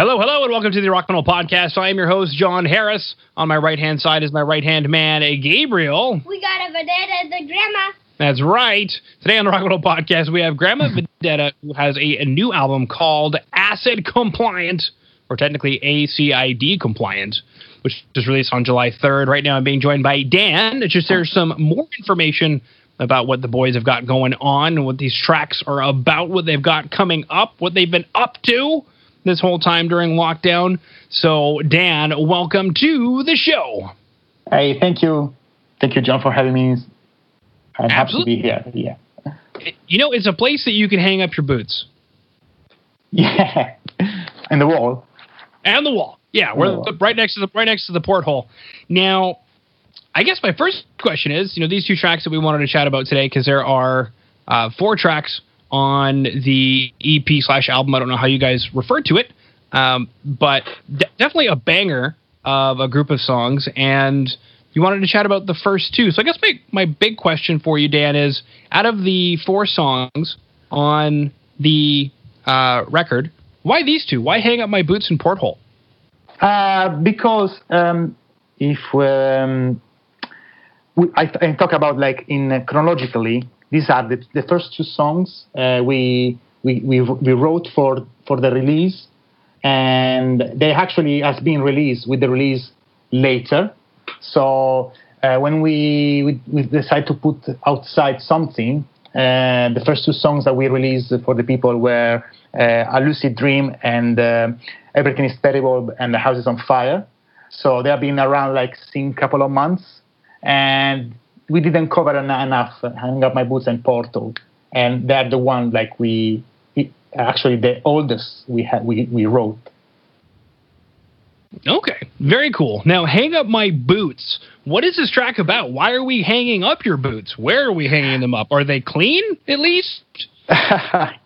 Hello, hello, and welcome to the Rock Metal Podcast. I am your host, Jon Harris. On my right hand side is my right hand man, Gabriel. We got a Vendetta, the grandma. That's right. Today on the Rock Metal Podcast, we have Gramma Vedetta, who has a, a new album called Acid Compliant, or technically ACID Compliant, which was released on July 3rd. Right now, I'm being joined by Dan to share some more information about what the boys have got going on, what these tracks are about, what they've got coming up, what they've been up to this whole time during lockdown. So, Dan, welcome to the show. Hey, thank you. Thank you, John, for having me. I'm happy to be here. Yeah. You know, it's a place that you can hang up your boots. Yeah. and the wall. And the wall. Yeah, we're right next to the right next to the porthole. Now, I guess my first question is, you know, these two tracks that we wanted to chat about today, because there are uh, four tracks on the EP slash album. I don't know how you guys refer to it, um, but de- definitely a banger of a group of songs. And you wanted to chat about the first two. So I guess my, my big question for you, Dan, is out of the four songs on the uh, record, why these two? Why hang up my boots in porthole? Uh, because um, if um, we, I, I, talk about like in uh, chronologically, these are the, the first two songs uh, we, we, we, we wrote for, for the release, and they actually has been released with the release later. So uh, when we, we, we decide to put outside something, uh, the first two songs that we released for the people were uh, A Lucid Dream and uh, Everything is Terrible and The House is on Fire. So they have been around like in a couple of months. And we didn't cover enough hang up my boots and porthole and they're the one like we actually the oldest we had we, we wrote. Okay. Very cool. Now hang up my boots. What is this track about? Why are we hanging up your boots? Where are we hanging them up? Are they clean at least?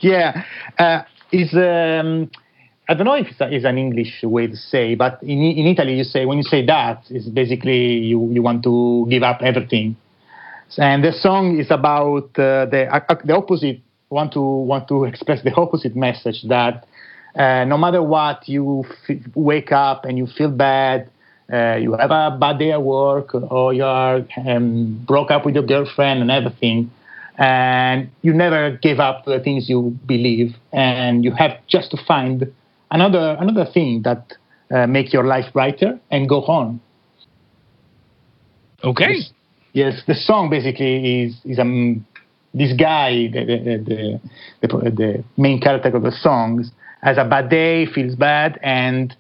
Yeah. Uh, is um I don't know if it's, a, it's, an English way to say, but in in Italy you say when you say that, it's basically you you want to give up everything and the song is about uh, the uh, the opposite. Want to want to express the opposite message that uh, no matter what, you f- wake up and you feel bad. Uh, you have a bad day at work, or you are um, broke up with your girlfriend and everything, and you never give up the things you believe, and you have just to find another another thing that uh, make your life brighter and go on. Okay. Yes, the song basically is is um, this guy, the the, the, the, main character of the songs, has a bad day, feels bad, and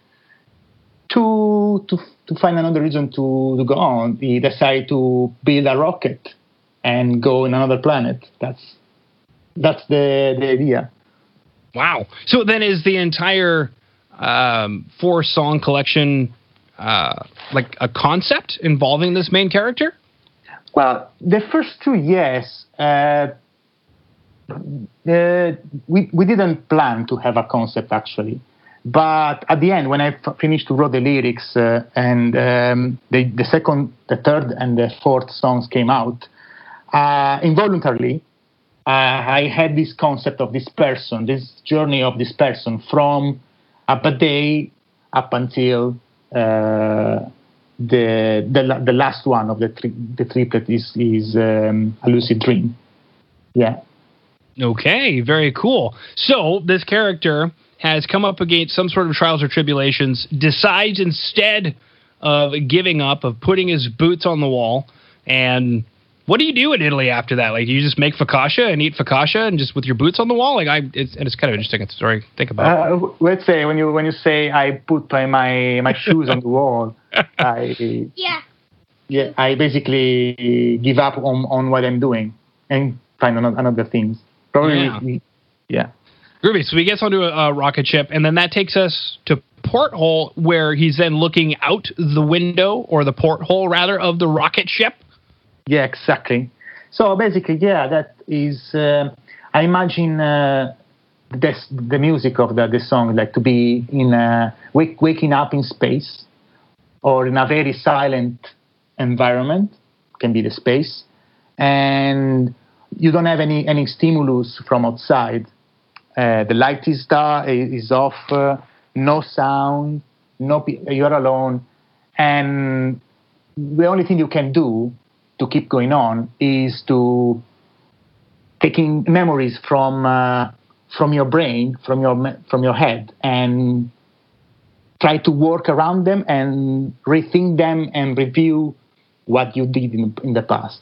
to to to find another reason to, to go on, he decided to build a rocket and go in another planet. That's that's the the idea. Wow. So then, is the entire um, four song collection uh, like a concept involving this main character? Well, the first two years, uh, we, we didn't plan to have a concept actually. But at the end, when I f- finished to write the lyrics uh, and um, the, the second, the third, and the fourth songs came out, uh, involuntarily, uh, I had this concept of this person, this journey of this person from a bad day up until uh, the the, the last one of the tri- the triplet is is um, a lucid dream. Yeah. Okay, very cool. So this character has come up against some sort of trials or tribulations, decides instead of giving up, of putting his boots on the wall, and what do you do in Italy after that? Like, you just make focaccia and eat focaccia and just with your boots on the wall? Like, I, it's, and it's kind of interesting story. Think about. Uh, let's say when you when you say I put my my, my shoes on the wall, I yeah yeah I basically give up on on what I'm doing and find another, another things. Probably yeah. Yeah. Groovy. So he gets onto a, a rocket ship, and then that takes us to porthole, where he's then looking out the window or the porthole rather of the rocket ship yeah, exactly. So basically, yeah, that is. Uh, I imagine uh, the music of the, the song like to be in a, wake, waking up in space or in a very silent environment. Can be the space, and you don't have any any stimulus from outside. Uh, the light is, da- is off. Uh, no sound, no you're alone, and the only thing you can do to keep going on is to taking memories from uh, from your brain, from your from your head, and try to work around them and rethink them and review what you did in, in the past.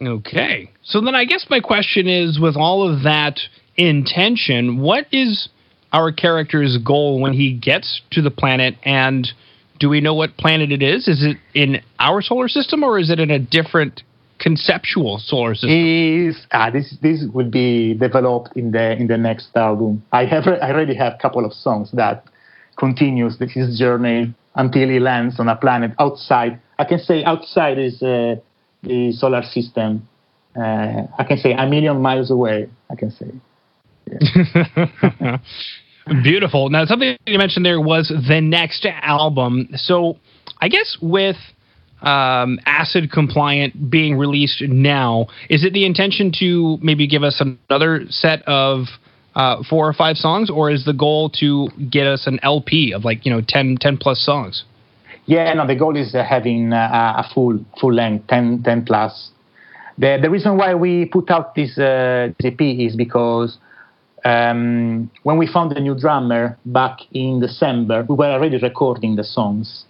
Okay. So then I guess my question is with all of that intention, what is our character's goal when he gets to the planet and do we know what planet it is? Is it in our solar system or is it in a different conceptual solar system? Is ah, this this will be developed in the in the next album. I have I already have a couple of songs that continues his journey until he lands on a planet outside. I can say outside is uh, the solar system. Uh, I can say a million miles away. I can say. Yeah. Beautiful. Now, something you mentioned there was the next album. So, I guess with um, Acid Compliant being released now, is it the intention to maybe give us another set of uh, four or five songs, or is the goal to get us an LP of like you know 10, 10 plus songs? Yeah, no, the goal is uh, having uh, a full full length 10, 10 plus. The the reason why we put out this uh, EP is because um, when we found the new drummer back in December, we were already recording the songs.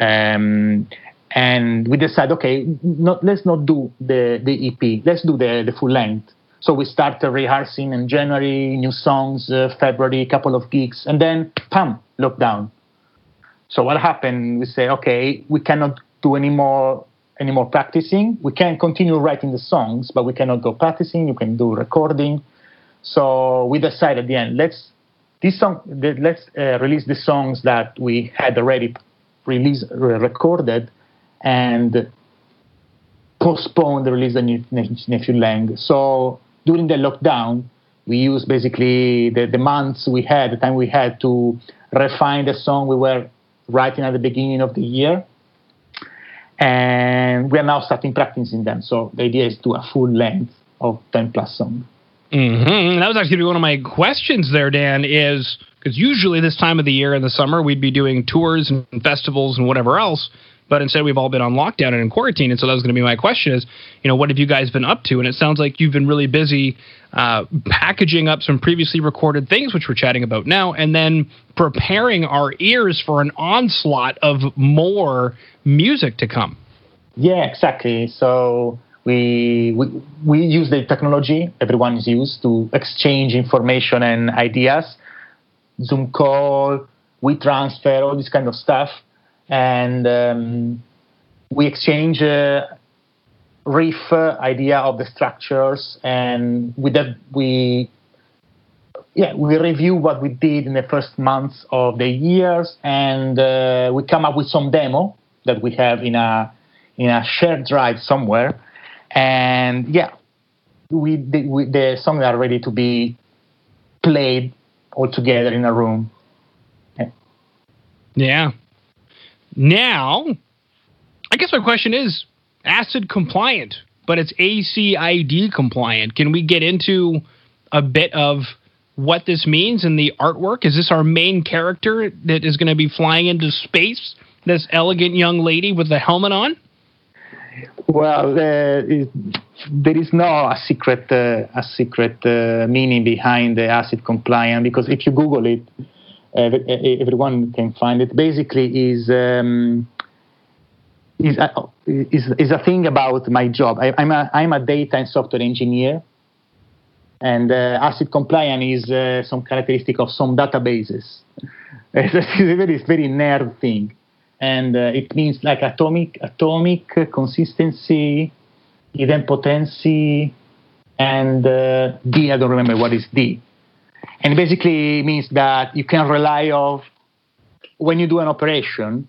Um, and we decided, okay, not, let's not do the, the EP, let's do the, the full length. So we started rehearsing in January, new songs, uh, February, a couple of gigs, and then, pam, lockdown. So what happened? We say, okay, we cannot do any more any more practicing. We can continue writing the songs, but we cannot go practicing. You can do recording. So we decided at the end, let's this song, let's uh, release the songs that we had already released, recorded, and postpone the release of Nephew Lang. So during the lockdown, we used basically the, the months we had, the time we had to refine the song we were writing at the beginning of the year. And we are now starting practicing them. So the idea is to a full length of 10 plus songs. Mm-hmm. That was actually one of my questions there, Dan, is because usually this time of the year in the summer, we'd be doing tours and festivals and whatever else. But instead, we've all been on lockdown and in quarantine. And so that was going to be my question is, you know, what have you guys been up to? And it sounds like you've been really busy uh, packaging up some previously recorded things, which we're chatting about now, and then preparing our ears for an onslaught of more music to come. Yeah, exactly. So we, we, we use the technology everyone is used to exchange information and ideas, Zoom call, we transfer, all this kind of stuff. And um, we exchange uh, riff uh, idea of the structures, and with that we yeah we review what we did in the first months of the years, and uh, we come up with some demo that we have in a in a shared drive somewhere and yeah, we the, we, the songs are ready to be played all together in a room. Yeah. yeah. Now, I guess my question is acid compliant, but it's ACID compliant. Can we get into a bit of what this means in the artwork? Is this our main character that is going to be flying into space? This elegant young lady with the helmet on? Well, uh, there is no a secret uh, a secret uh, meaning behind the acid compliant because if you Google it, everyone can find it. Basically, is um, is, a, is is a thing about my job. I, am a I'm a data and software engineer, and uh, acid compliant is uh, some characteristic of some databases. it's a very very nerd thing and uh, it means like atomic atomic consistency, idempotency, and uh, D. I don't remember what is D. And basically means that you can rely of when you do an operation.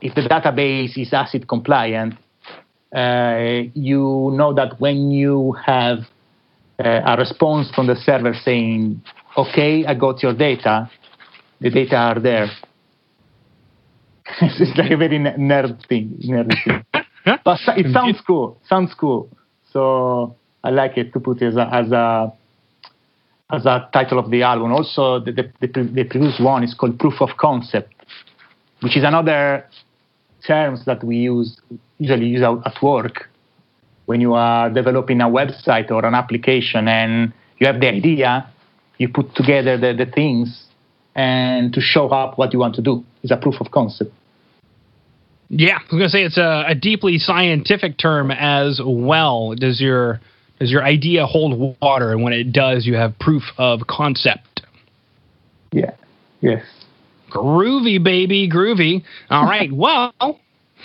If the database is ACID compliant, uh, you know that when you have uh, a response from the server saying, "Okay, I got your data," the data are there it's like a very nerd thing. Nerd thing. but it sounds cool. Sounds cool. So I like it to put it as a, as a as a title of the album. Also, the, the, the, the previous one is called Proof of Concept, which is another terms that we use usually use at work when you are developing a website or an application and you have the idea, you put together the, the things and to show up what you want to do is a proof of concept. Yeah, I was going to say it's a, a, deeply scientific term as well. Does your does your idea hold water? And when it does, you have proof of concept. Yeah. Yes. Groovy, baby, groovy. All right. well,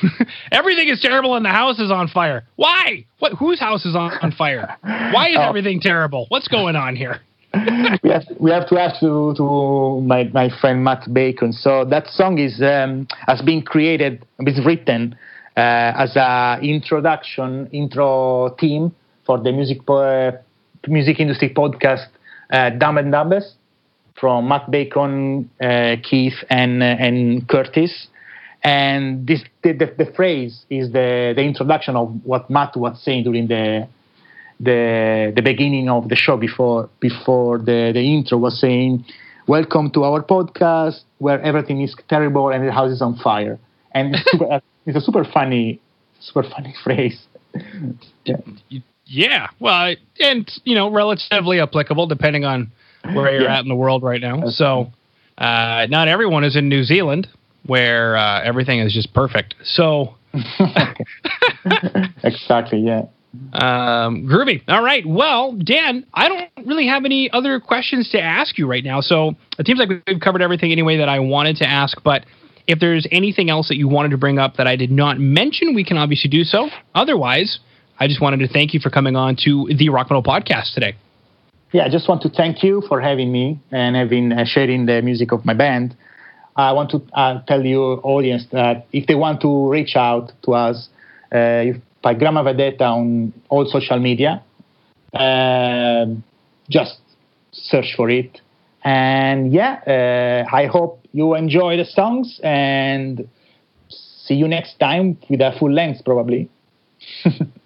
everything is terrible and the house is on fire. Why? What? Whose house is on, on fire? Why is oh. everything terrible? What's going on here? We have we have to ask to, to my, my friend Matt Bacon. So that song is um, has been created, it's written uh, as a introduction intro theme for the music po- music industry podcast uh, Dumb and Dumbest from Matt Bacon, uh, Keith, and uh, and Curtis. And this the, the, the, phrase is the, the introduction of what Matt was saying during the the the beginning of the show before before the, the intro was saying, "Welcome to our podcast where everything is terrible and the house is on fire." And it's, super, it's a super funny, super funny phrase. yeah. yeah, well, and you know, relatively applicable depending on where you're yeah. at in the world right now. So, uh, not everyone is in New Zealand where uh, everything is just perfect. So, exactly, yeah. Um, groovy. All right. Well, Dan, I don't really have any other questions to ask you right now. So it seems like we've covered everything anyway that I wanted to ask. But if there's anything else that you wanted to bring up that I did not mention, we can obviously do so. Otherwise, I just wanted to thank you for coming on to the Rock Metal Podcast today. Yeah, I just want to thank you for having me and having uh, sharing the music of my band. I want to uh, tell your audience that if they want to reach out to us, uh, by Gramma Vedetta on all social media. Uh, just search for it. And yeah, uh, I hope you enjoy the songs and see you next time with a full length, probably.